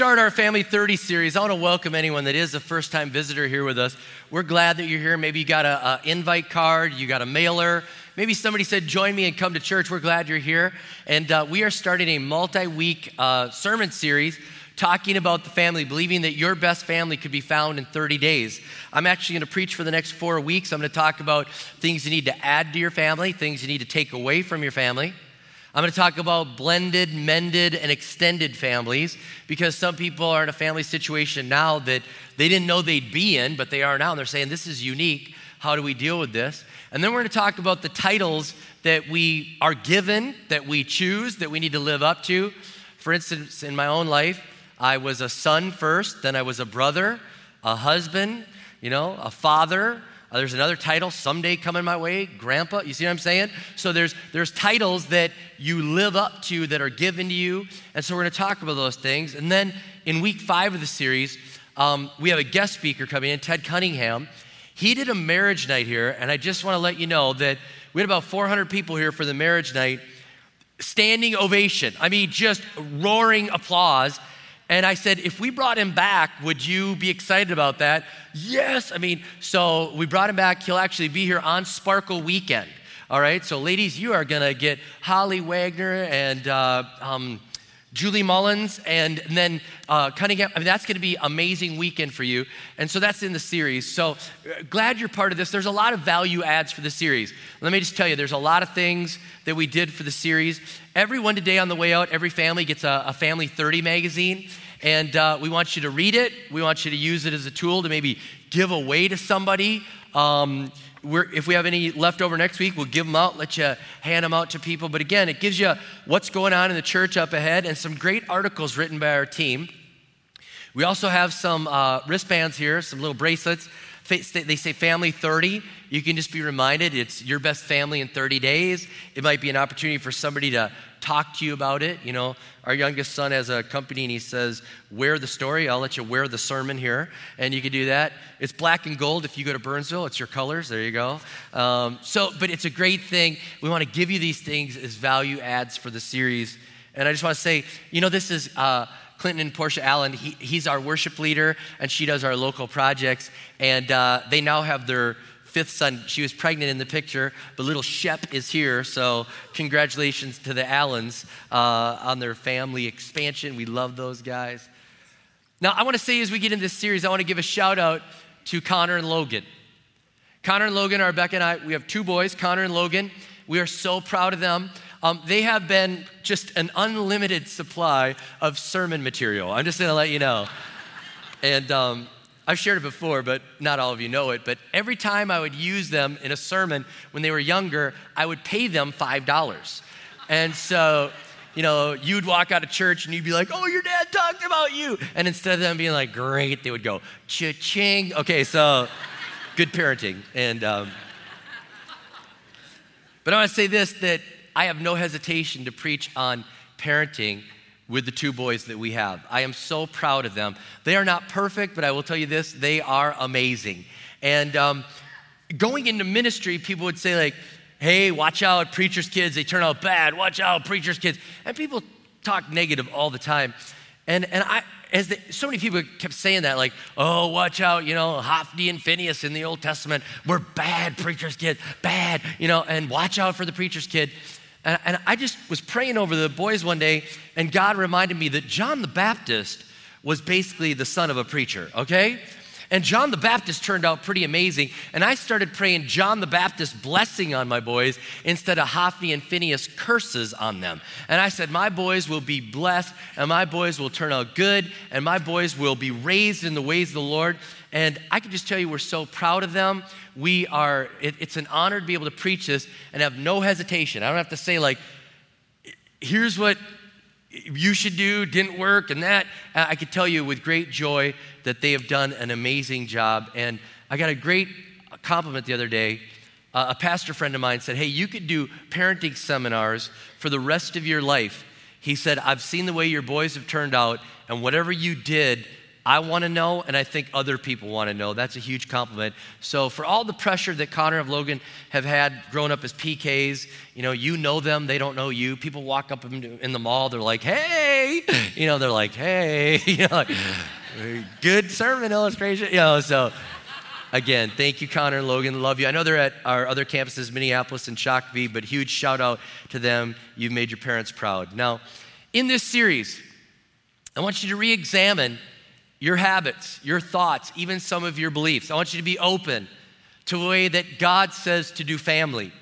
Start our Family 30 series, I want to welcome anyone that is a first time visitor here with us. We're glad that you're here. Maybe you got an invite card, you got a mailer. Maybe somebody said, Join me and come to church. We're glad you're here. And uh, we are starting a multi week uh, sermon series talking about the family, believing that your best family could be found in 30 days. I'm actually going to preach for the next four weeks. I'm going to talk about things you need to add to your family, things you need to take away from your family. I'm going to talk about blended, mended, and extended families because some people are in a family situation now that they didn't know they'd be in, but they are now. And they're saying, This is unique. How do we deal with this? And then we're going to talk about the titles that we are given, that we choose, that we need to live up to. For instance, in my own life, I was a son first, then I was a brother, a husband, you know, a father, uh, there's another title someday coming my way, grandpa. You see what I'm saying? So there's there's titles that you live up to that are given to you, and so we're going to talk about those things. And then in week five of the series, um, we have a guest speaker coming in, Ted Cunningham. He did a marriage night here, and I just want to let you know that we had about 400 people here for the marriage night, standing ovation. I mean, just roaring applause. And I said, if we brought him back, would you be excited about that? Yes. I mean, so we brought him back. He'll actually be here on Sparkle Weekend. All right. So, ladies, you are going to get Holly Wagner and uh, um, Julie Mullins, and, then uh, Cunningham. I mean, that's going to be amazing weekend for you. And so that's in the series. So uh, glad you're part of this. There's a lot of value adds for the series. Let me just tell you, there's a lot of things that we did for the series. Everyone today on the way out, every family gets a, a Family 30 magazine. And uh, we want you to read it. We want you to use it as a tool to maybe give away to somebody. Um, if we have any left over next week, we'll give them out, let you hand them out to people. But again, it gives you what's going on in the church up ahead and some great articles written by our team. We also have some uh, wristbands here, some little bracelets. They say family 30. You can just be reminded it's your best family in 30 days. It might be an opportunity for somebody to talk to you about it. You know, our youngest son has a company and he says, Wear the story. I'll let you wear the sermon here. And you can do that. It's black and gold if you go to Burnsville. It's your colors. There you go. Um, so, but it's a great thing. We want to give you these things as value adds for the series. And I just want to say, you know, this is. Uh, Clinton and Portia Allen, he, he's our worship leader, and she does our local projects. And uh, they now have their fifth son. She was pregnant in the picture, but little Shep is here. So, congratulations to the Allens uh, on their family expansion. We love those guys. Now, I want to say as we get into this series, I want to give a shout out to Connor and Logan. Connor and Logan, our Rebecca and I, we have two boys, Connor and Logan. We are so proud of them. Um, they have been just an unlimited supply of sermon material. I'm just going to let you know. And um, I've shared it before, but not all of you know it. But every time I would use them in a sermon when they were younger, I would pay them $5. And so, you know, you'd walk out of church and you'd be like, oh, your dad talked about you. And instead of them being like, great, they would go, cha-ching. Okay, so good parenting. And, um, but I want to say this that I have no hesitation to preach on parenting with the two boys that we have. I am so proud of them. They are not perfect, but I will tell you this they are amazing. And um, going into ministry, people would say, like, hey, watch out, preacher's kids, they turn out bad. Watch out, preacher's kids. And people talk negative all the time. And, and I, as the, so many people kept saying that, like, oh, watch out, you know, Hophni and Phinehas in the Old Testament were bad preacher's kids, bad, you know, and watch out for the preacher's kid. And, and I just was praying over the boys one day, and God reminded me that John the Baptist was basically the son of a preacher, okay? And John the Baptist turned out pretty amazing. And I started praying John the Baptist blessing on my boys instead of Hophni and Phinehas curses on them. And I said, My boys will be blessed, and my boys will turn out good, and my boys will be raised in the ways of the Lord. And I can just tell you, we're so proud of them. We are, it, it's an honor to be able to preach this and have no hesitation. I don't have to say, like, here's what you should do didn't work and that. I could tell you with great joy that they have done an amazing job. And I got a great compliment the other day. Uh, a pastor friend of mine said, Hey, you could do parenting seminars for the rest of your life. He said, I've seen the way your boys have turned out, and whatever you did, I want to know, and I think other people want to know. That's a huge compliment. So, for all the pressure that Connor and Logan have had growing up as PKs, you know, you know them, they don't know you. People walk up in the mall, they're like, hey, you know, they're like, hey, you know, like, good sermon illustration, you know, so. Again, thank you, Connor and Logan. Love you. I know they're at our other campuses, Minneapolis and Shakopee, but huge shout out to them. You've made your parents proud. Now, in this series, I want you to re examine your habits, your thoughts, even some of your beliefs. I want you to be open to the way that God says to do family.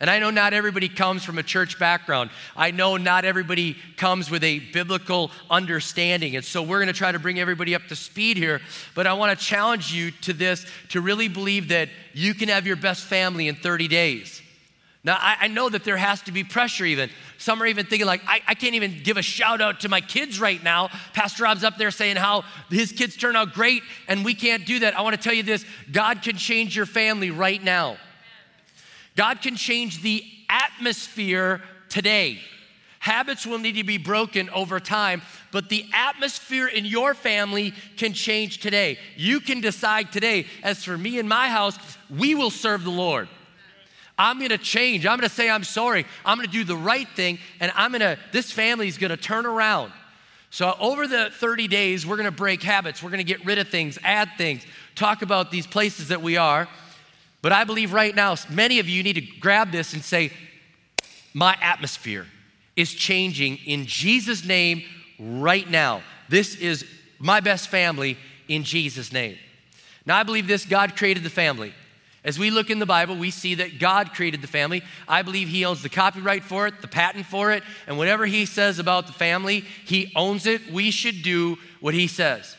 And I know not everybody comes from a church background. I know not everybody comes with a biblical understanding. And so we're going to try to bring everybody up to speed here. But I want to challenge you to this to really believe that you can have your best family in 30 days. Now, I, I, know that there has to be pressure, even. Some are even thinking, like, I, I, can't even give a shout out to my kids right now. Pastor Rob's up there saying how his kids turn out great, and we can't do that. I want to tell you this God can change your family right now. God can change the atmosphere today. Habits will need to be broken over time, but the atmosphere in your family can change today. You can decide today, as for me and my house, we will serve the Lord. I'm gonna change. I'm gonna say I'm sorry. I'm gonna do the right thing, and I'm gonna, this family's gonna turn around. So, over the 30 days, we're gonna break habits. We're gonna get rid of things, add things, talk about these places that we are. But I believe right now, many of you need to grab this and say, My atmosphere is changing in Jesus' name right now. This is my best family in Jesus' name. Now, I believe this God created the family. As we look in the Bible, we see that God created the family. I believe He owns the copyright for it, the patent for it, and whatever He says about the family, He owns it. We should do what He says.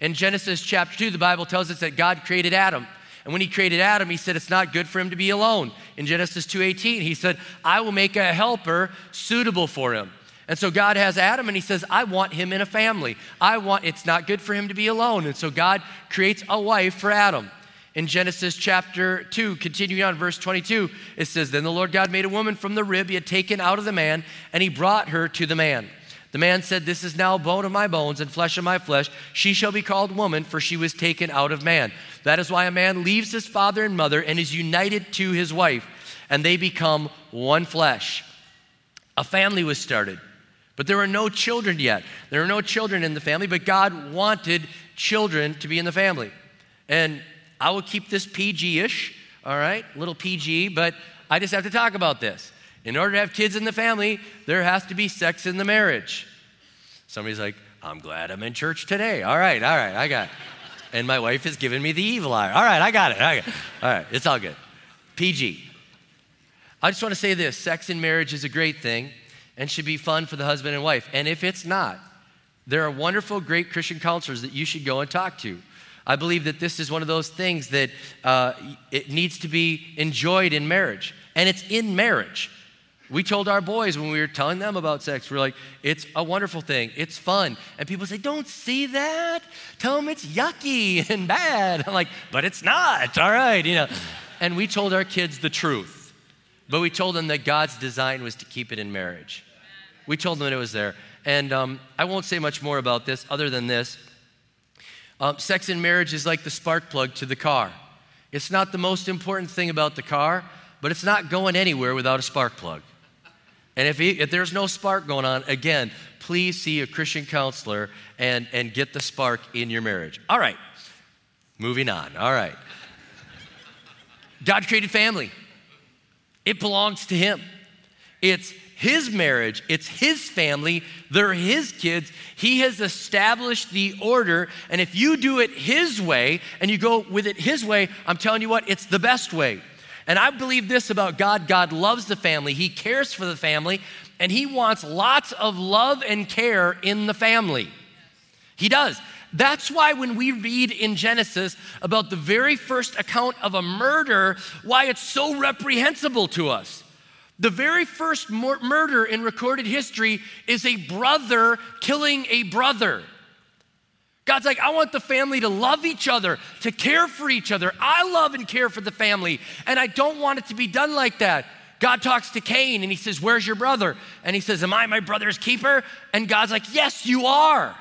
In Genesis chapter 2, the Bible tells us that God created Adam. And when he created Adam, he said it's not good for him to be alone. In Genesis 2:18, he said, "I will make a helper suitable for him." And so God has Adam and he says, I want him in a family. I want, it's not good for him to be alone. And so God creates a wife for Adam in Genesis chapter 2, continuing on verse 22, it says, Then the Lord God made a woman from the rib he had taken out of the man, and he brought her to the man. The man said, This is now bone of my bones and flesh of my flesh. She shall be called woman, for she was taken out of man. That is why a man leaves his father and mother and is united to his wife, and they become one flesh. A family was started, but there were no children yet. There were no children in the family, but God wanted children to be in the family. And I will keep this PG ish, all right, little PG, but I just have to talk about this. In order to have kids in the family, there has to be sex in the marriage. Somebody's like, I'm glad I'm in church today. All right, all right, I got it. And my wife has given me the evil eye. All right, I got it. I got it. All right, it's all good. PG. I just want to say this sex in marriage is a great thing and should be fun for the husband and wife. And if it's not, there are wonderful, great Christian counselors that you should go and talk to. I believe that this is one of those things that uh, it needs to be enjoyed in marriage, and it's in marriage. We told our boys when we were telling them about sex, we are like, it's a wonderful thing, it's fun. And people say, don't see that. Tell them it's yucky and bad. I'm like, but it's not, all right, you know. And we told our kids the truth, but we told them that God's design was to keep it in marriage. We told them it was there. And um, I won't say much more about this other than this. Um, sex in marriage is like the spark plug to the car. It's not the most important thing about the car, but it's not going anywhere without a spark plug. And if, he, if there's no spark going on, again, please see a Christian counselor and, and get the spark in your marriage. All right, moving on. All right. God created family, it belongs to Him. It's his marriage, it's his family, they're his kids. He has established the order. And if you do it his way and you go with it his way, I'm telling you what, it's the best way. And I believe this about God God loves the family, He cares for the family, and He wants lots of love and care in the family. He does. That's why when we read in Genesis about the very first account of a murder, why it's so reprehensible to us. The very first mur- murder in recorded history is a brother killing a brother. God's like, I want the family to love each other, to care for each other. I love and care for the family, and I don't want it to be done like that. God talks to Cain and he says, Where's your brother? And he says, Am I my brother's keeper? And God's like, Yes, you are.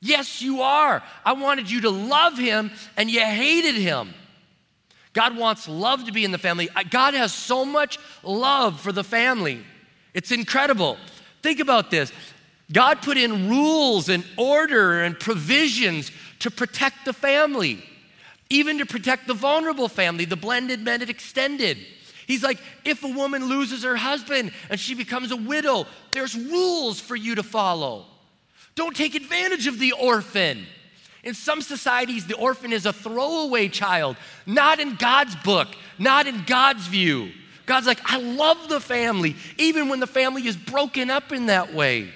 Yes, you are. I wanted you to love him, and you hated him. God wants love to be in the family. God has so much love for the family. It's incredible. Think about this God put in rules and order and provisions to protect the family, even to protect the vulnerable family, the blended, blended, extended. He's like, if a woman loses her husband and she becomes a widow, there's rules for you to follow. Don't take advantage of the orphan. In some societies, the orphan is a throwaway child, not in God's book, not in God's view. God's like, I love the family, even when the family is broken up in that way.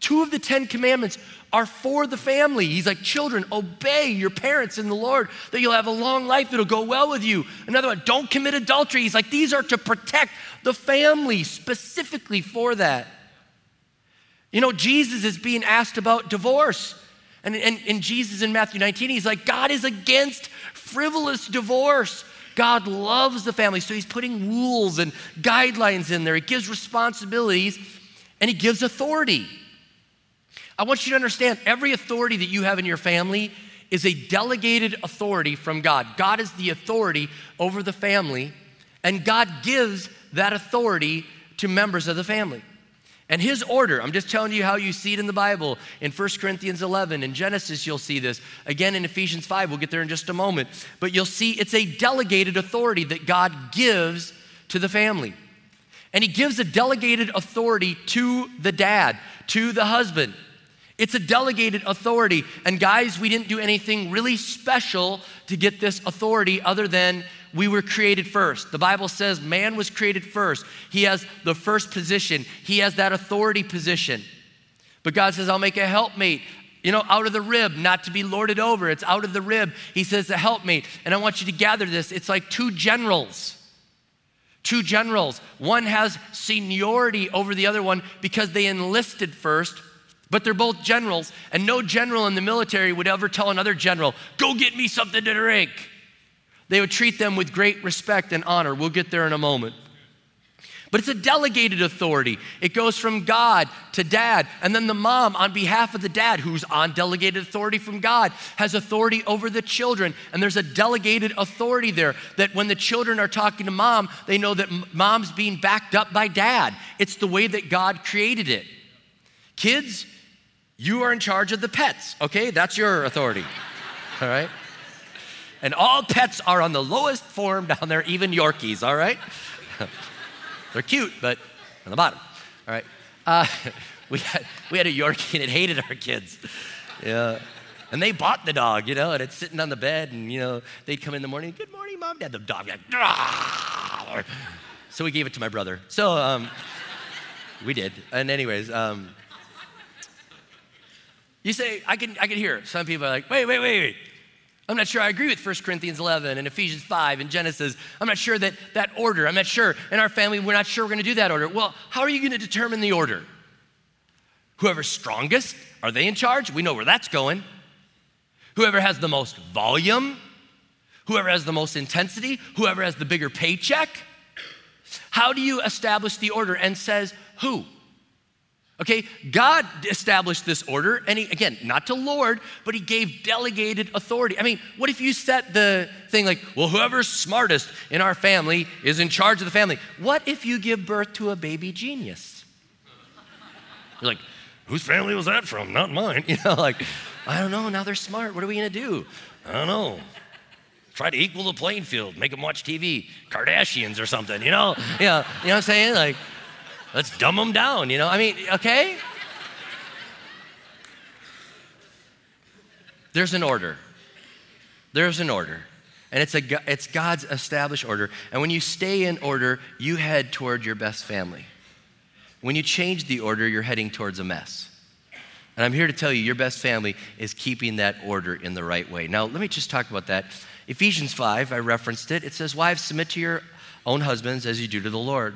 Two of the Ten Commandments are for the family. He's like, children, obey your parents in the Lord, that you'll have a long life, it'll go well with you. Another one, don't commit adultery. He's like, these are to protect the family specifically for that. You know, Jesus is being asked about divorce. And, and, and Jesus in Matthew 19, he's like, God is against frivolous divorce. God loves the family. So he's putting rules and guidelines in there. He gives responsibilities and he gives authority. I want you to understand every authority that you have in your family is a delegated authority from God. God is the authority over the family, and God gives that authority to members of the family. And his order, I'm just telling you how you see it in the Bible. In 1 Corinthians 11, in Genesis, you'll see this. Again, in Ephesians 5, we'll get there in just a moment. But you'll see it's a delegated authority that God gives to the family. And he gives a delegated authority to the dad, to the husband. It's a delegated authority. And guys, we didn't do anything really special to get this authority other than we were created first. The Bible says man was created first. He has the first position, he has that authority position. But God says, I'll make a helpmate. You know, out of the rib, not to be lorded over. It's out of the rib. He says, a helpmate. And I want you to gather this. It's like two generals two generals. One has seniority over the other one because they enlisted first, but they're both generals. And no general in the military would ever tell another general, go get me something to drink. They would treat them with great respect and honor. We'll get there in a moment. But it's a delegated authority. It goes from God to dad. And then the mom, on behalf of the dad, who's on delegated authority from God, has authority over the children. And there's a delegated authority there that when the children are talking to mom, they know that mom's being backed up by dad. It's the way that God created it. Kids, you are in charge of the pets, okay? That's your authority, all right? And all pets are on the lowest form down there, even Yorkies, all right? They're cute, but on the bottom, all right? Uh, we, had, we had a Yorkie and it hated our kids. Yeah. And they bought the dog, you know, and it's sitting on the bed, and, you know, they'd come in the morning, good morning, mom, dad. The dog, like, so we gave it to my brother. So um, we did. And, anyways, um, you say, I can, I can hear some people are like, wait, wait, wait, wait. I'm not sure I agree with 1 Corinthians 11 and Ephesians 5 and Genesis. I'm not sure that that order, I'm not sure in our family, we're not sure we're going to do that order. Well, how are you going to determine the order? Whoever's strongest, are they in charge? We know where that's going. Whoever has the most volume, whoever has the most intensity, whoever has the bigger paycheck. How do you establish the order and says who? Okay, God established this order, and he, again, not to Lord, but he gave delegated authority. I mean, what if you set the thing like, well, whoever's smartest in our family is in charge of the family? What if you give birth to a baby genius? You're like, whose family was that from? Not mine. You know, like, I don't know, now they're smart. What are we gonna do? I don't know. Try to equal the playing field, make them watch TV, Kardashians or something, you know? Yeah, you know what I'm saying? Like, Let's dumb them down, you know? I mean, okay? There's an order. There's an order. And it's, a, it's God's established order. And when you stay in order, you head toward your best family. When you change the order, you're heading towards a mess. And I'm here to tell you, your best family is keeping that order in the right way. Now, let me just talk about that. Ephesians 5, I referenced it. It says, Wives, submit to your own husbands as you do to the Lord.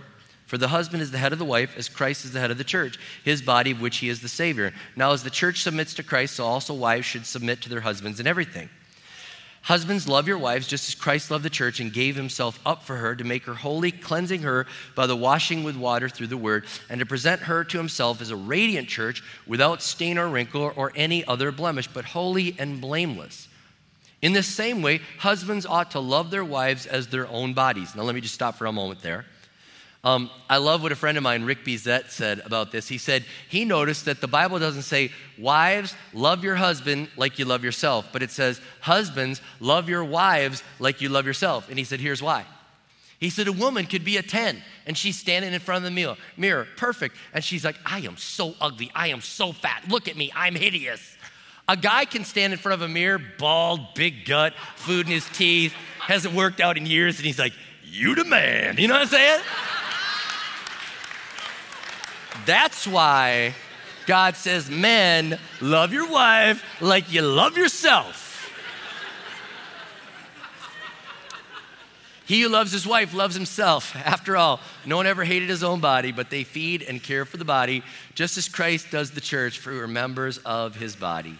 For the husband is the head of the wife, as Christ is the head of the church, his body of which he is the Savior. Now, as the church submits to Christ, so also wives should submit to their husbands in everything. Husbands, love your wives just as Christ loved the church and gave himself up for her to make her holy, cleansing her by the washing with water through the word, and to present her to himself as a radiant church without stain or wrinkle or any other blemish, but holy and blameless. In the same way, husbands ought to love their wives as their own bodies. Now, let me just stop for a moment there. Um, I love what a friend of mine, Rick Bezet, said about this. He said he noticed that the Bible doesn't say, Wives, love your husband like you love yourself, but it says, Husbands, love your wives like you love yourself. And he said, Here's why. He said, A woman could be a 10 and she's standing in front of the mirror, mirror, perfect. And she's like, I am so ugly. I am so fat. Look at me. I'm hideous. A guy can stand in front of a mirror, bald, big gut, food in his teeth, hasn't worked out in years, and he's like, You the man. You know what I'm saying? That's why God says, Men, love your wife like you love yourself. He who loves his wife loves himself. After all, no one ever hated his own body, but they feed and care for the body, just as Christ does the church, for we are members of his body.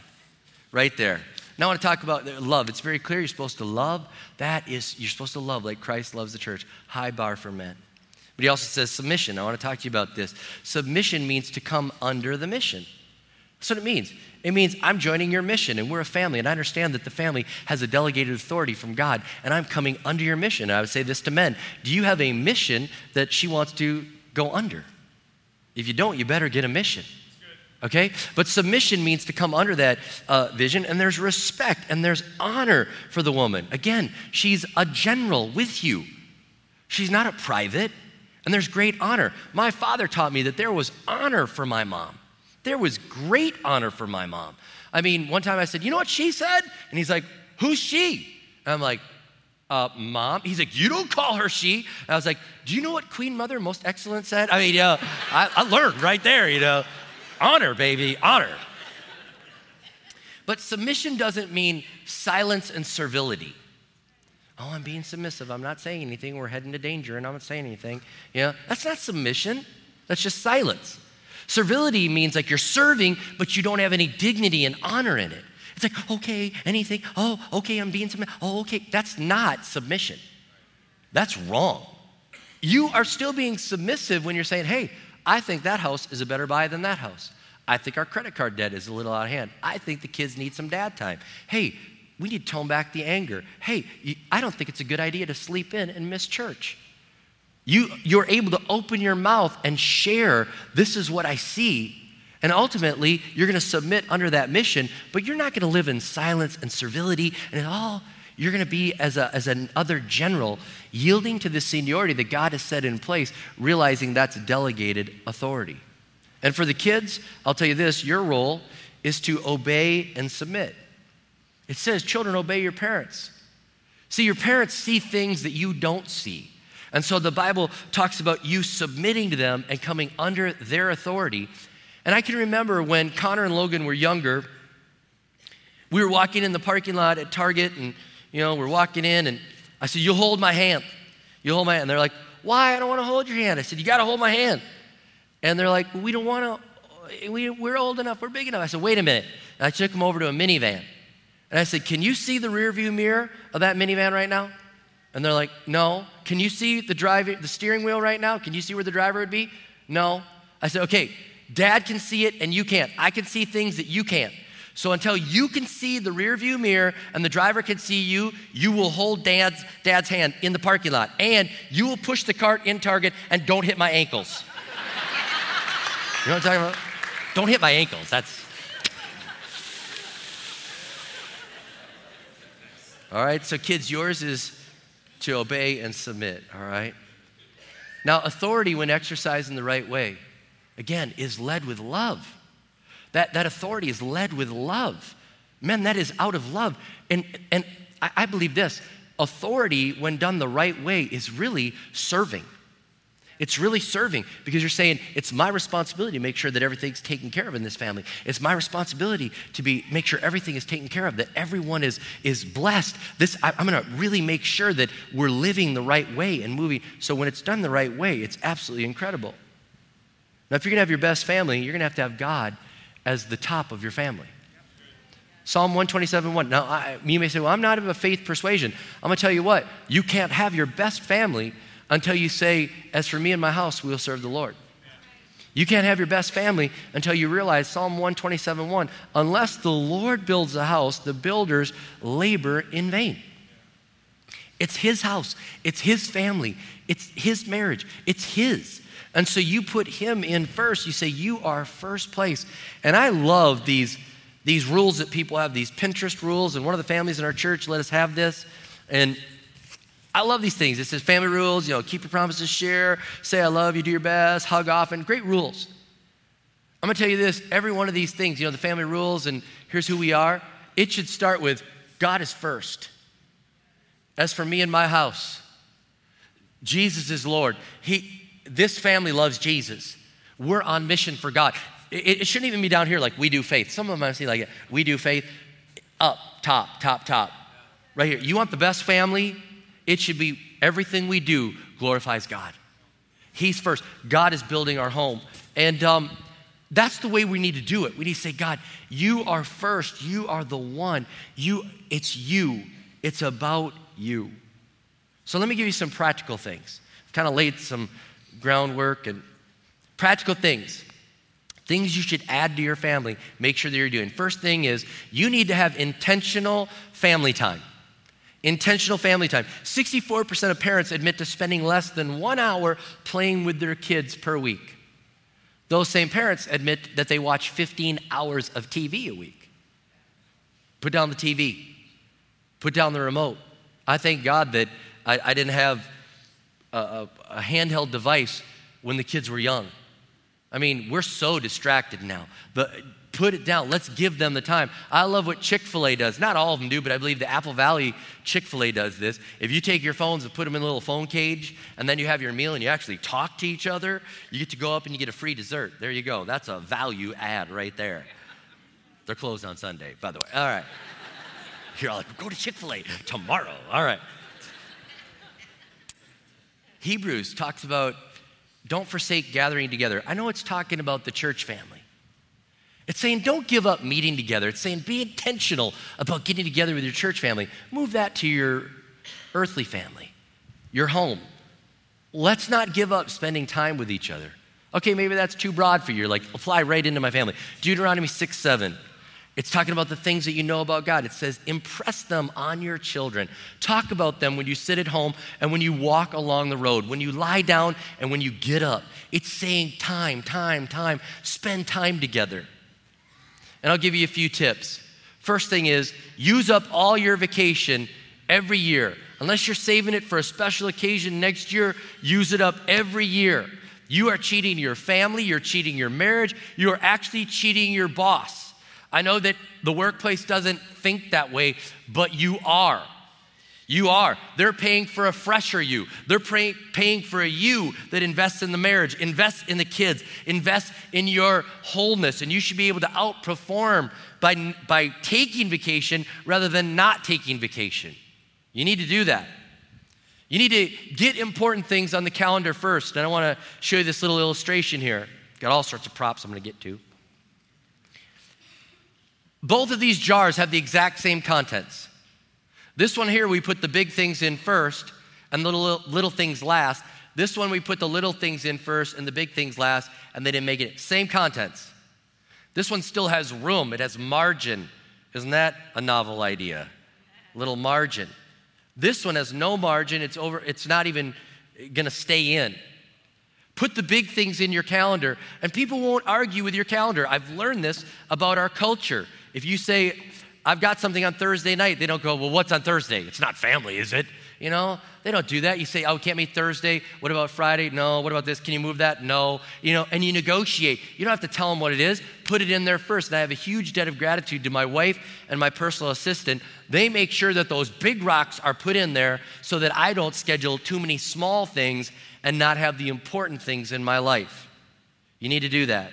Right there. Now I want to talk about love. It's very clear you're supposed to love. That is, you're supposed to love like Christ loves the church. High bar for men. But he also says submission. I want to talk to you about this. Submission means to come under the mission. That's what it means. It means I'm joining your mission and we're a family, and I understand that the family has a delegated authority from God, and I'm coming under your mission. And I would say this to men Do you have a mission that she wants to go under? If you don't, you better get a mission. Okay? But submission means to come under that uh, vision, and there's respect and there's honor for the woman. Again, she's a general with you, she's not a private. And there's great honor. My father taught me that there was honor for my mom. There was great honor for my mom. I mean, one time I said, You know what she said? And he's like, Who's she? And I'm like, uh, Mom. He's like, You don't call her she. And I was like, Do you know what Queen Mother Most Excellent said? I mean, know, I, I learned right there, you know. Honor, baby, honor. But submission doesn't mean silence and servility. Oh, I'm being submissive. I'm not saying anything. We're heading to danger and I'm not saying anything. Yeah, that's not submission. That's just silence. Servility means like you're serving, but you don't have any dignity and honor in it. It's like, okay, anything. Oh, okay, I'm being submissive. Oh, okay. That's not submission. That's wrong. You are still being submissive when you're saying, hey, I think that house is a better buy than that house. I think our credit card debt is a little out of hand. I think the kids need some dad time. Hey, we need to tone back the anger. Hey, I don't think it's a good idea to sleep in and miss church. You, you're able to open your mouth and share, this is what I see. And ultimately, you're going to submit under that mission, but you're not going to live in silence and servility and all. You're going to be as, a, as another general, yielding to the seniority that God has set in place, realizing that's delegated authority. And for the kids, I'll tell you this your role is to obey and submit. It says, Children, obey your parents. See, your parents see things that you don't see. And so the Bible talks about you submitting to them and coming under their authority. And I can remember when Connor and Logan were younger, we were walking in the parking lot at Target, and you know, we're walking in, and I said, You hold my hand. You hold my hand. And they're like, Why? I don't want to hold your hand. I said, You got to hold my hand. And they're like, We don't want to, we, we're old enough, we're big enough. I said, Wait a minute. And I took them over to a minivan. And I said, Can you see the rear view mirror of that minivan right now? And they're like, No. Can you see the drive, the steering wheel right now? Can you see where the driver would be? No. I said, Okay, Dad can see it and you can't. I can see things that you can't. So until you can see the rear view mirror and the driver can see you, you will hold dad's, dad's hand in the parking lot. And you will push the cart in Target and don't hit my ankles. you know what I'm talking about? Don't hit my ankles. That's. All right, so kids, yours is to obey and submit, all right? Now, authority, when exercised in the right way, again, is led with love. That, that authority is led with love. Men, that is out of love. And, and I, I believe this authority, when done the right way, is really serving. It's really serving because you're saying it's my responsibility to make sure that everything's taken care of in this family. It's my responsibility to be make sure everything is taken care of, that everyone is is blessed. This I, I'm going to really make sure that we're living the right way and moving. So when it's done the right way, it's absolutely incredible. Now, if you're going to have your best family, you're going to have to have God as the top of your family. Psalm 127 1. Now, I, you may say, well, I'm not of a faith persuasion. I'm going to tell you what, you can't have your best family until you say, As for me and my house, we'll serve the Lord. You can't have your best family until you realize Psalm 127 1. Unless the Lord builds a house, the builders labor in vain. It's his house, it's his family, it's his marriage, it's his. And so you put him in first. You say, You are first place. And I love these, these rules that people have, these Pinterest rules. And one of the families in our church let us have this. And I love these things. It says family rules, you know, keep your promises, share, say I love you, do your best, hug often. Great rules. I'm gonna tell you this every one of these things, you know, the family rules and here's who we are, it should start with God is first. As for me and my house, Jesus is Lord. He, this family loves Jesus. We're on mission for God. It, it shouldn't even be down here like we do faith. Some of them I see like we do faith up, top, top, top. Right here. You want the best family? It should be everything we do glorifies God. He's first. God is building our home. And um, that's the way we need to do it. We need to say, God, you are first. You are the one. You, it's you. It's about you. So let me give you some practical things. I've kind of laid some groundwork and practical things. Things you should add to your family. Make sure that you're doing. First thing is you need to have intentional family time. Intentional family time. 64% of parents admit to spending less than one hour playing with their kids per week. Those same parents admit that they watch 15 hours of TV a week. Put down the TV, put down the remote. I thank God that I, I didn't have a, a, a handheld device when the kids were young. I mean, we're so distracted now. But put it down. Let's give them the time. I love what Chick fil A does. Not all of them do, but I believe the Apple Valley Chick fil A does this. If you take your phones and put them in a little phone cage, and then you have your meal and you actually talk to each other, you get to go up and you get a free dessert. There you go. That's a value add right there. They're closed on Sunday, by the way. All right. You're all like, go to Chick fil A tomorrow. All right. Hebrews talks about don't forsake gathering together. I know it's talking about the church family. It's saying don't give up meeting together. It's saying be intentional about getting together with your church family. Move that to your earthly family, your home. Let's not give up spending time with each other. Okay, maybe that's too broad for you. Like, apply right into my family. Deuteronomy 6 7. It's talking about the things that you know about God. It says, impress them on your children. Talk about them when you sit at home and when you walk along the road, when you lie down and when you get up. It's saying time, time, time. Spend time together. And I'll give you a few tips. First thing is use up all your vacation every year. Unless you're saving it for a special occasion next year, use it up every year. You are cheating your family, you're cheating your marriage, you're actually cheating your boss. I know that the workplace doesn't think that way, but you are. You are. They're paying for a fresher you. They're pay, paying for a you that invests in the marriage, invest in the kids, invest in your wholeness. And you should be able to outperform by, by taking vacation rather than not taking vacation. You need to do that. You need to get important things on the calendar first. And I want to show you this little illustration here. Got all sorts of props I'm going to get to. Both of these jars have the exact same contents. This one here, we put the big things in first and little, little things last. This one we put the little things in first and the big things last, and they didn't make it. Same contents. This one still has room, it has margin. Isn't that a novel idea? Little margin. This one has no margin, it's over, it's not even gonna stay in. Put the big things in your calendar, and people won't argue with your calendar. I've learned this about our culture. If you say, I've got something on Thursday night, they don't go, Well, what's on Thursday? It's not family, is it? You know, they don't do that. You say, oh, can't meet Thursday. What about Friday? No. What about this? Can you move that? No. You know, and you negotiate. You don't have to tell them what it is. Put it in there first. And I have a huge debt of gratitude to my wife and my personal assistant. They make sure that those big rocks are put in there so that I don't schedule too many small things and not have the important things in my life. You need to do that.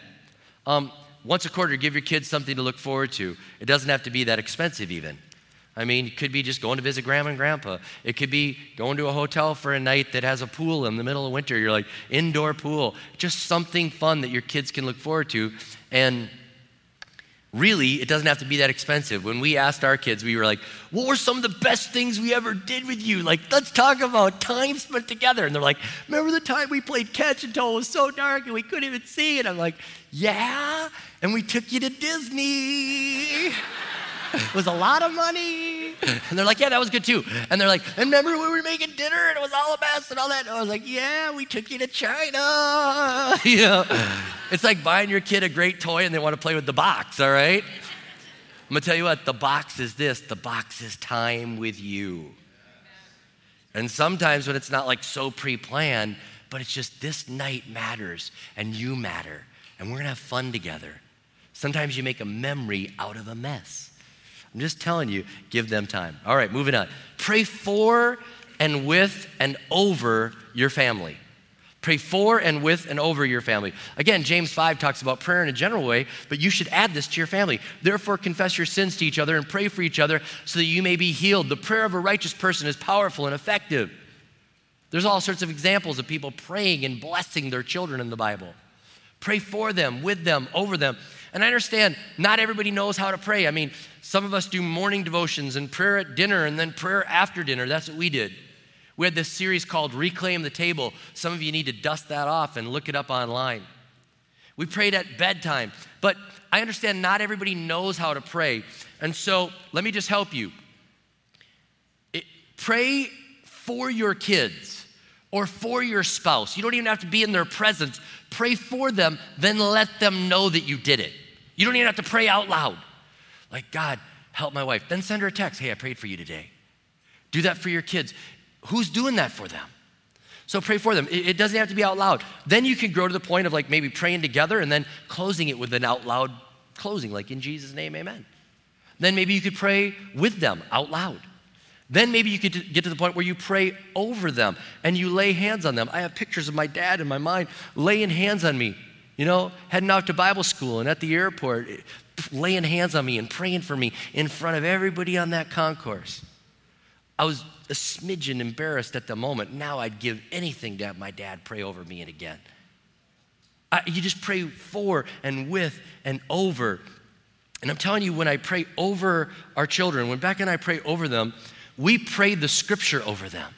Um, once a quarter, give your kids something to look forward to. It doesn't have to be that expensive, even. I mean, it could be just going to visit grandma and grandpa. It could be going to a hotel for a night that has a pool in the middle of winter. You're like, indoor pool. Just something fun that your kids can look forward to. And really, it doesn't have to be that expensive. When we asked our kids, we were like, what were some of the best things we ever did with you? Like, let's talk about time spent together. And they're like, remember the time we played catch until it was so dark and we couldn't even see? And I'm like, yeah. And we took you to Disney. It was a lot of money. And they're like, yeah, that was good too. And they're like, and remember when we were making dinner and it was all a mess and all that? And I was like, yeah, we took you to China. you know, it's like buying your kid a great toy and they want to play with the box, all right? I'm gonna tell you what, the box is this the box is time with you. And sometimes when it's not like so pre planned, but it's just this night matters and you matter and we're gonna have fun together. Sometimes you make a memory out of a mess. I'm just telling you, give them time. All right, moving on. Pray for and with and over your family. Pray for and with and over your family. Again, James 5 talks about prayer in a general way, but you should add this to your family. Therefore, confess your sins to each other and pray for each other so that you may be healed. The prayer of a righteous person is powerful and effective. There's all sorts of examples of people praying and blessing their children in the Bible. Pray for them, with them, over them. And I understand not everybody knows how to pray. I mean, some of us do morning devotions and prayer at dinner and then prayer after dinner. That's what we did. We had this series called Reclaim the Table. Some of you need to dust that off and look it up online. We prayed at bedtime, but I understand not everybody knows how to pray. And so let me just help you. It, pray for your kids or for your spouse. You don't even have to be in their presence. Pray for them, then let them know that you did it. You don't even have to pray out loud. Like, God, help my wife. Then send her a text. Hey, I prayed for you today. Do that for your kids. Who's doing that for them? So pray for them. It doesn't have to be out loud. Then you can grow to the point of like maybe praying together and then closing it with an out loud closing, like in Jesus' name, amen. Then maybe you could pray with them out loud. Then maybe you could get to the point where you pray over them and you lay hands on them. I have pictures of my dad in my mind laying hands on me you know, heading out to Bible school and at the airport, laying hands on me and praying for me in front of everybody on that concourse. I was a smidgen embarrassed at the moment. Now I'd give anything to have my dad pray over me and again. I, you just pray for and with and over. And I'm telling you, when I pray over our children, when Beck and I pray over them, we pray the scripture over them.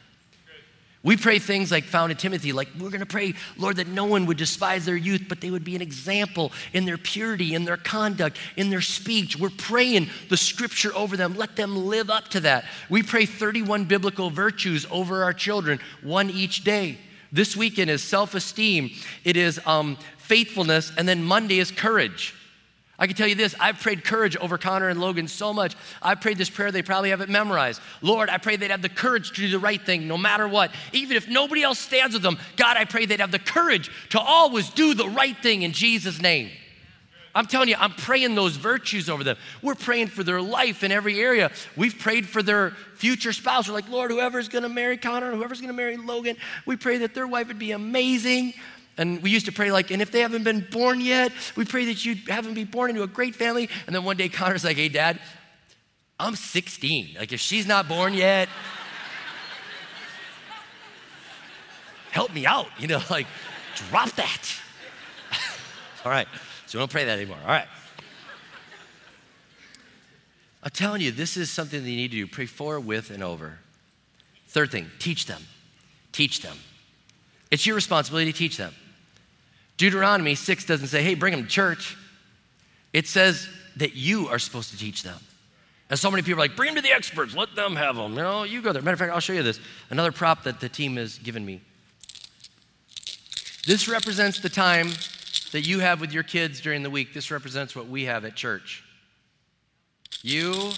We pray things like found in Timothy, like we're going to pray, Lord, that no one would despise their youth, but they would be an example in their purity, in their conduct, in their speech. We're praying the scripture over them. Let them live up to that. We pray 31 biblical virtues over our children, one each day. This weekend is self esteem, it is um, faithfulness, and then Monday is courage. I can tell you this I've prayed courage over Connor and Logan so much. I prayed this prayer, they probably have it memorized. Lord, I pray they'd have the courage to do the right thing no matter what. Even if nobody else stands with them, God, I pray they'd have the courage to always do the right thing in Jesus' name. I'm telling you, I'm praying those virtues over them. We're praying for their life in every area. We've prayed for their future spouse. We're like, Lord, whoever's gonna marry Connor, whoever's gonna marry Logan, we pray that their wife would be amazing. And we used to pray, like, and if they haven't been born yet, we pray that you have them be born into a great family. And then one day Connor's like, hey, dad, I'm 16. Like, if she's not born yet, help me out. You know, like, drop that. All right. So we don't pray that anymore. All right. I'm telling you, this is something that you need to do. Pray for, with, and over. Third thing, teach them. Teach them. It's your responsibility to teach them. Deuteronomy 6 doesn't say, hey, bring them to church. It says that you are supposed to teach them. And so many people are like, bring them to the experts, let them have them. You know, you go there. Matter of fact, I'll show you this. Another prop that the team has given me. This represents the time that you have with your kids during the week. This represents what we have at church. You,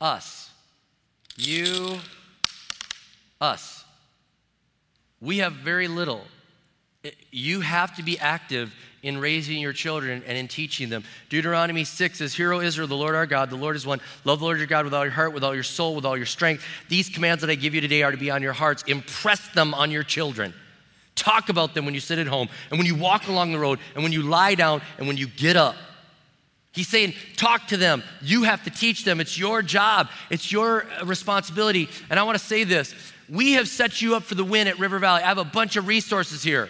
us. You, us. We have very little. You have to be active in raising your children and in teaching them. Deuteronomy 6 says, Hear, O Israel, the Lord our God, the Lord is one. Love the Lord your God with all your heart, with all your soul, with all your strength. These commands that I give you today are to be on your hearts. Impress them on your children. Talk about them when you sit at home and when you walk along the road and when you lie down and when you get up. He's saying, talk to them. You have to teach them. It's your job, it's your uh, responsibility. And I want to say this we have set you up for the win at River Valley. I have a bunch of resources here.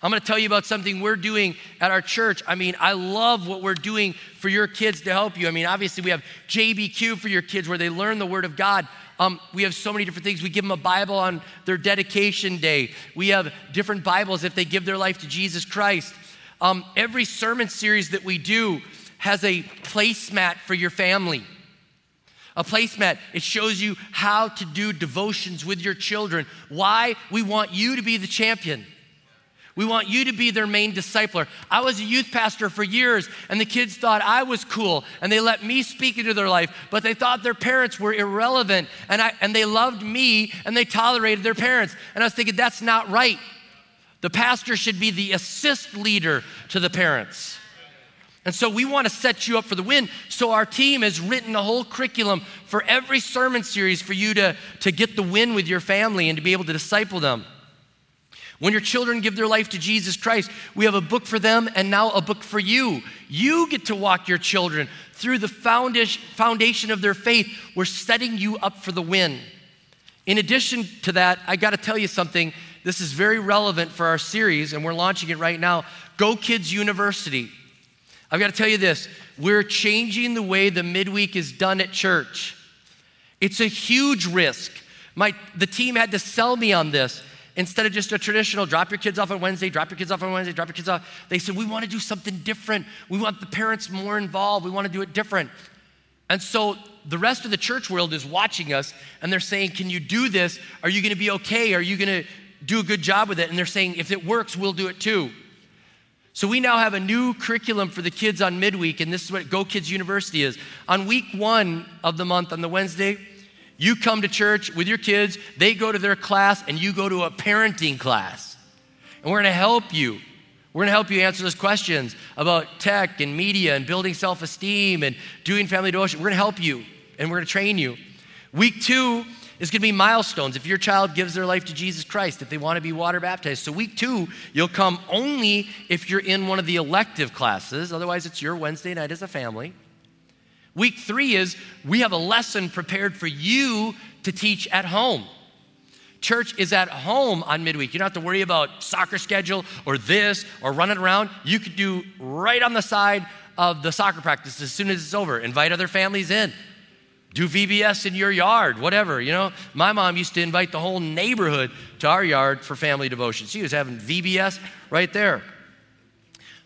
I'm going to tell you about something we're doing at our church. I mean, I love what we're doing for your kids to help you. I mean, obviously, we have JBQ for your kids where they learn the Word of God. Um, we have so many different things. We give them a Bible on their dedication day. We have different Bibles if they give their life to Jesus Christ. Um, every sermon series that we do has a placemat for your family. A placemat, it shows you how to do devotions with your children. Why? We want you to be the champion. We want you to be their main discipler. I was a youth pastor for years, and the kids thought I was cool, and they let me speak into their life, but they thought their parents were irrelevant, and, I, and they loved me, and they tolerated their parents. And I was thinking, that's not right. The pastor should be the assist leader to the parents. And so we want to set you up for the win. So our team has written a whole curriculum for every sermon series for you to, to get the win with your family and to be able to disciple them. When your children give their life to Jesus Christ, we have a book for them and now a book for you. You get to walk your children through the foundation of their faith. We're setting you up for the win. In addition to that, I got to tell you something. This is very relevant for our series, and we're launching it right now. Go Kids University. I've got to tell you this we're changing the way the midweek is done at church. It's a huge risk. My, the team had to sell me on this instead of just a traditional drop your kids off on Wednesday, drop your kids off on Wednesday, drop your kids off, they said, we want to do something different. We want the parents more involved. We want to do it different. And so the rest of the church world is watching us and they're saying, Can you do this? Are you going to be okay? Are you going to do a good job with it? And they're saying, If it works, we'll do it too. So we now have a new curriculum for the kids on midweek, and this is what Go Kids University is. On week one of the month, on the Wednesday, you come to church with your kids, they go to their class, and you go to a parenting class. And we're gonna help you. We're gonna help you answer those questions about tech and media and building self esteem and doing family devotion. We're gonna help you and we're gonna train you. Week two is gonna be milestones. If your child gives their life to Jesus Christ, if they wanna be water baptized. So, week two, you'll come only if you're in one of the elective classes. Otherwise, it's your Wednesday night as a family. Week three is we have a lesson prepared for you to teach at home. Church is at home on midweek. You don't have to worry about soccer schedule or this or running around. You could do right on the side of the soccer practice as soon as it's over. Invite other families in. Do VBS in your yard, whatever. You know, my mom used to invite the whole neighborhood to our yard for family devotion. She was having VBS right there.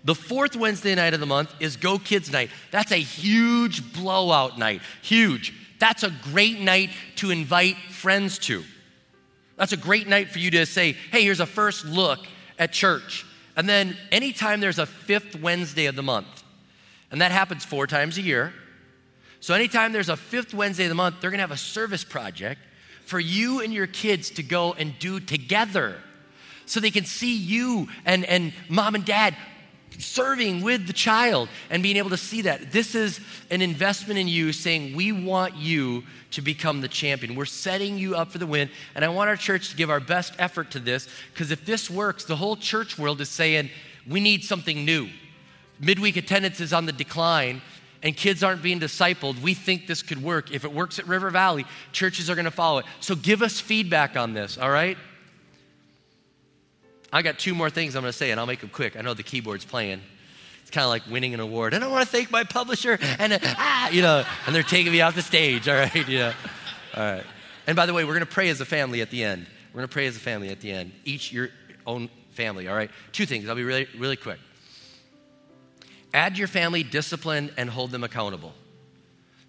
The fourth Wednesday night of the month is Go Kids Night. That's a huge blowout night. Huge. That's a great night to invite friends to. That's a great night for you to say, hey, here's a first look at church. And then anytime there's a fifth Wednesday of the month, and that happens four times a year. So anytime there's a fifth Wednesday of the month, they're gonna have a service project for you and your kids to go and do together so they can see you and, and mom and dad serving with the child and being able to see that. This is an investment in you saying, We want you to become the champion. We're setting you up for the win. And I want our church to give our best effort to this because if this works, the whole church world is saying, We need something new. Midweek attendance is on the decline and kids aren't being discipled, we think this could work. If it works at River Valley, churches are going to follow it. So give us feedback on this, all right? I got two more things I'm going to say, and I'll make them quick. I know the keyboard's playing. It's kind of like winning an award. And I want to thank my publisher, and uh, ah, you know, and they're taking me off the stage. All right, you know, all right. And by the way, we're going to pray as a family at the end. We're going to pray as a family at the end. Each your own family, all right? Two things. I'll be really, really quick. Add your family discipline and hold them accountable.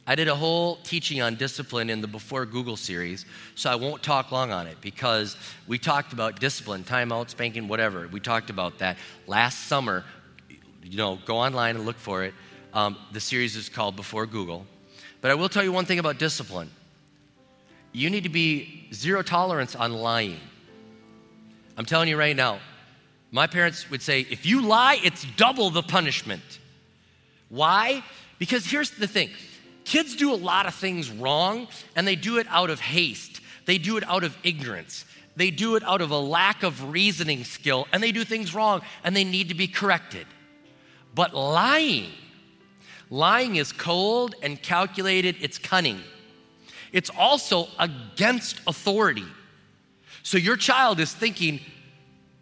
I did a whole teaching on discipline in the Before Google series, so I won't talk long on it because we talked about discipline, timeout, spanking, whatever. We talked about that last summer. You know, go online and look for it. Um, the series is called Before Google. But I will tell you one thing about discipline you need to be zero tolerance on lying. I'm telling you right now, my parents would say, if you lie, it's double the punishment. Why? Because here's the thing kids do a lot of things wrong, and they do it out of haste, they do it out of ignorance. They do it out of a lack of reasoning skill, and they do things wrong, and they need to be corrected. But lying, lying is cold and calculated, it's cunning. It's also against authority. So your child is thinking,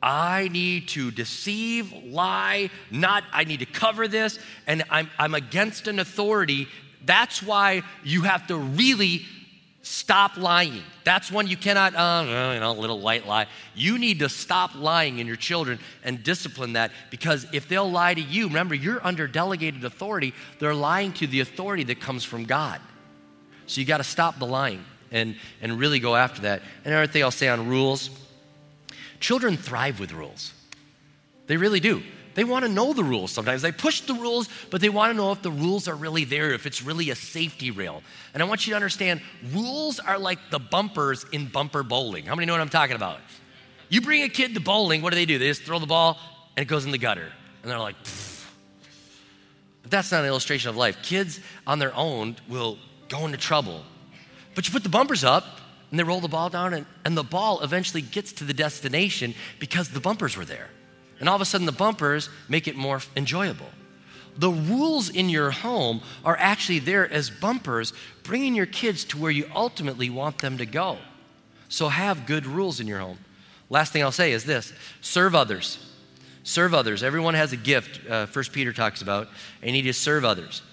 I need to deceive, lie, not, I need to cover this, and I'm, I'm against an authority. That's why you have to really stop lying. That's when you cannot, uh, you know, a little white lie. You need to stop lying in your children and discipline that because if they'll lie to you, remember, you're under delegated authority. They're lying to the authority that comes from God. So you got to stop the lying and, and really go after that. And another thing I'll say on rules children thrive with rules. They really do. They want to know the rules sometimes. They push the rules, but they want to know if the rules are really there, if it's really a safety rail. And I want you to understand rules are like the bumpers in bumper bowling. How many know what I'm talking about? You bring a kid to bowling, what do they do? They just throw the ball and it goes in the gutter. And they're like, Pfft. but that's not an illustration of life. Kids on their own will go into trouble. But you put the bumpers up and they roll the ball down, and, and the ball eventually gets to the destination because the bumpers were there. And all of a sudden, the bumpers make it more enjoyable. The rules in your home are actually there as bumpers, bringing your kids to where you ultimately want them to go. So have good rules in your home. Last thing I'll say is this serve others. Serve others. Everyone has a gift, uh, First Peter talks about, and you need to serve others.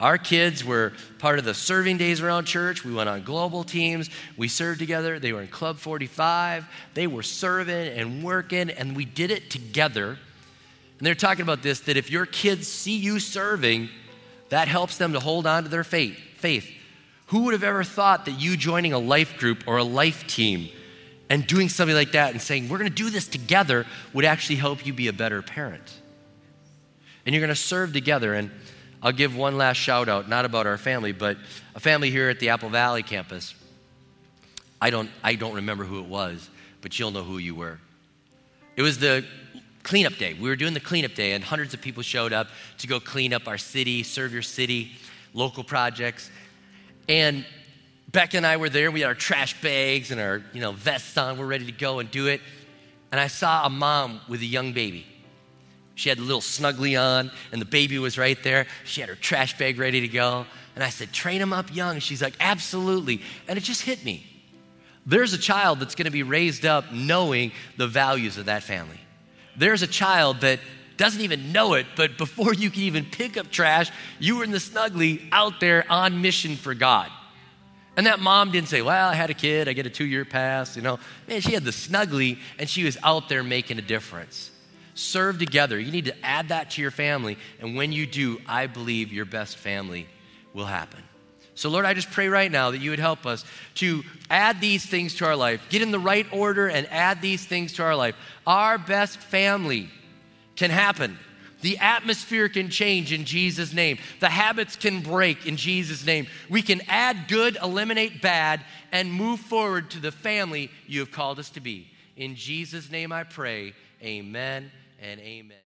Our kids were part of the serving days around church. We went on global teams. We served together. They were in Club 45. They were serving and working, and we did it together. And they're talking about this that if your kids see you serving, that helps them to hold on to their faith. faith. Who would have ever thought that you joining a life group or a life team and doing something like that and saying, we're going to do this together would actually help you be a better parent? And you're going to serve together. And I'll give one last shout out, not about our family, but a family here at the Apple Valley campus. I don't, I don't remember who it was, but you'll know who you were. It was the cleanup day. We were doing the cleanup day, and hundreds of people showed up to go clean up our city, serve your city, local projects. And Beck and I were there. We had our trash bags and our you know, vests on. We're ready to go and do it. And I saw a mom with a young baby. She had a little snuggly on, and the baby was right there. She had her trash bag ready to go. And I said, Train him up young. She's like, Absolutely. And it just hit me. There's a child that's going to be raised up knowing the values of that family. There's a child that doesn't even know it, but before you can even pick up trash, you were in the snuggly out there on mission for God. And that mom didn't say, Well, I had a kid, I get a two year pass. You know, man, she had the snuggly and she was out there making a difference serve together. You need to add that to your family. And when you do, I believe your best family will happen. So, Lord, I just pray right now that you would help us to add these things to our life, get in the right order and add these things to our life. Our best family can happen. The atmosphere can change in Jesus' name. The habits can break in Jesus' name. We can add good, eliminate bad, and move forward to the family you have called us to be. In Jesus' name I pray. Amen and amen.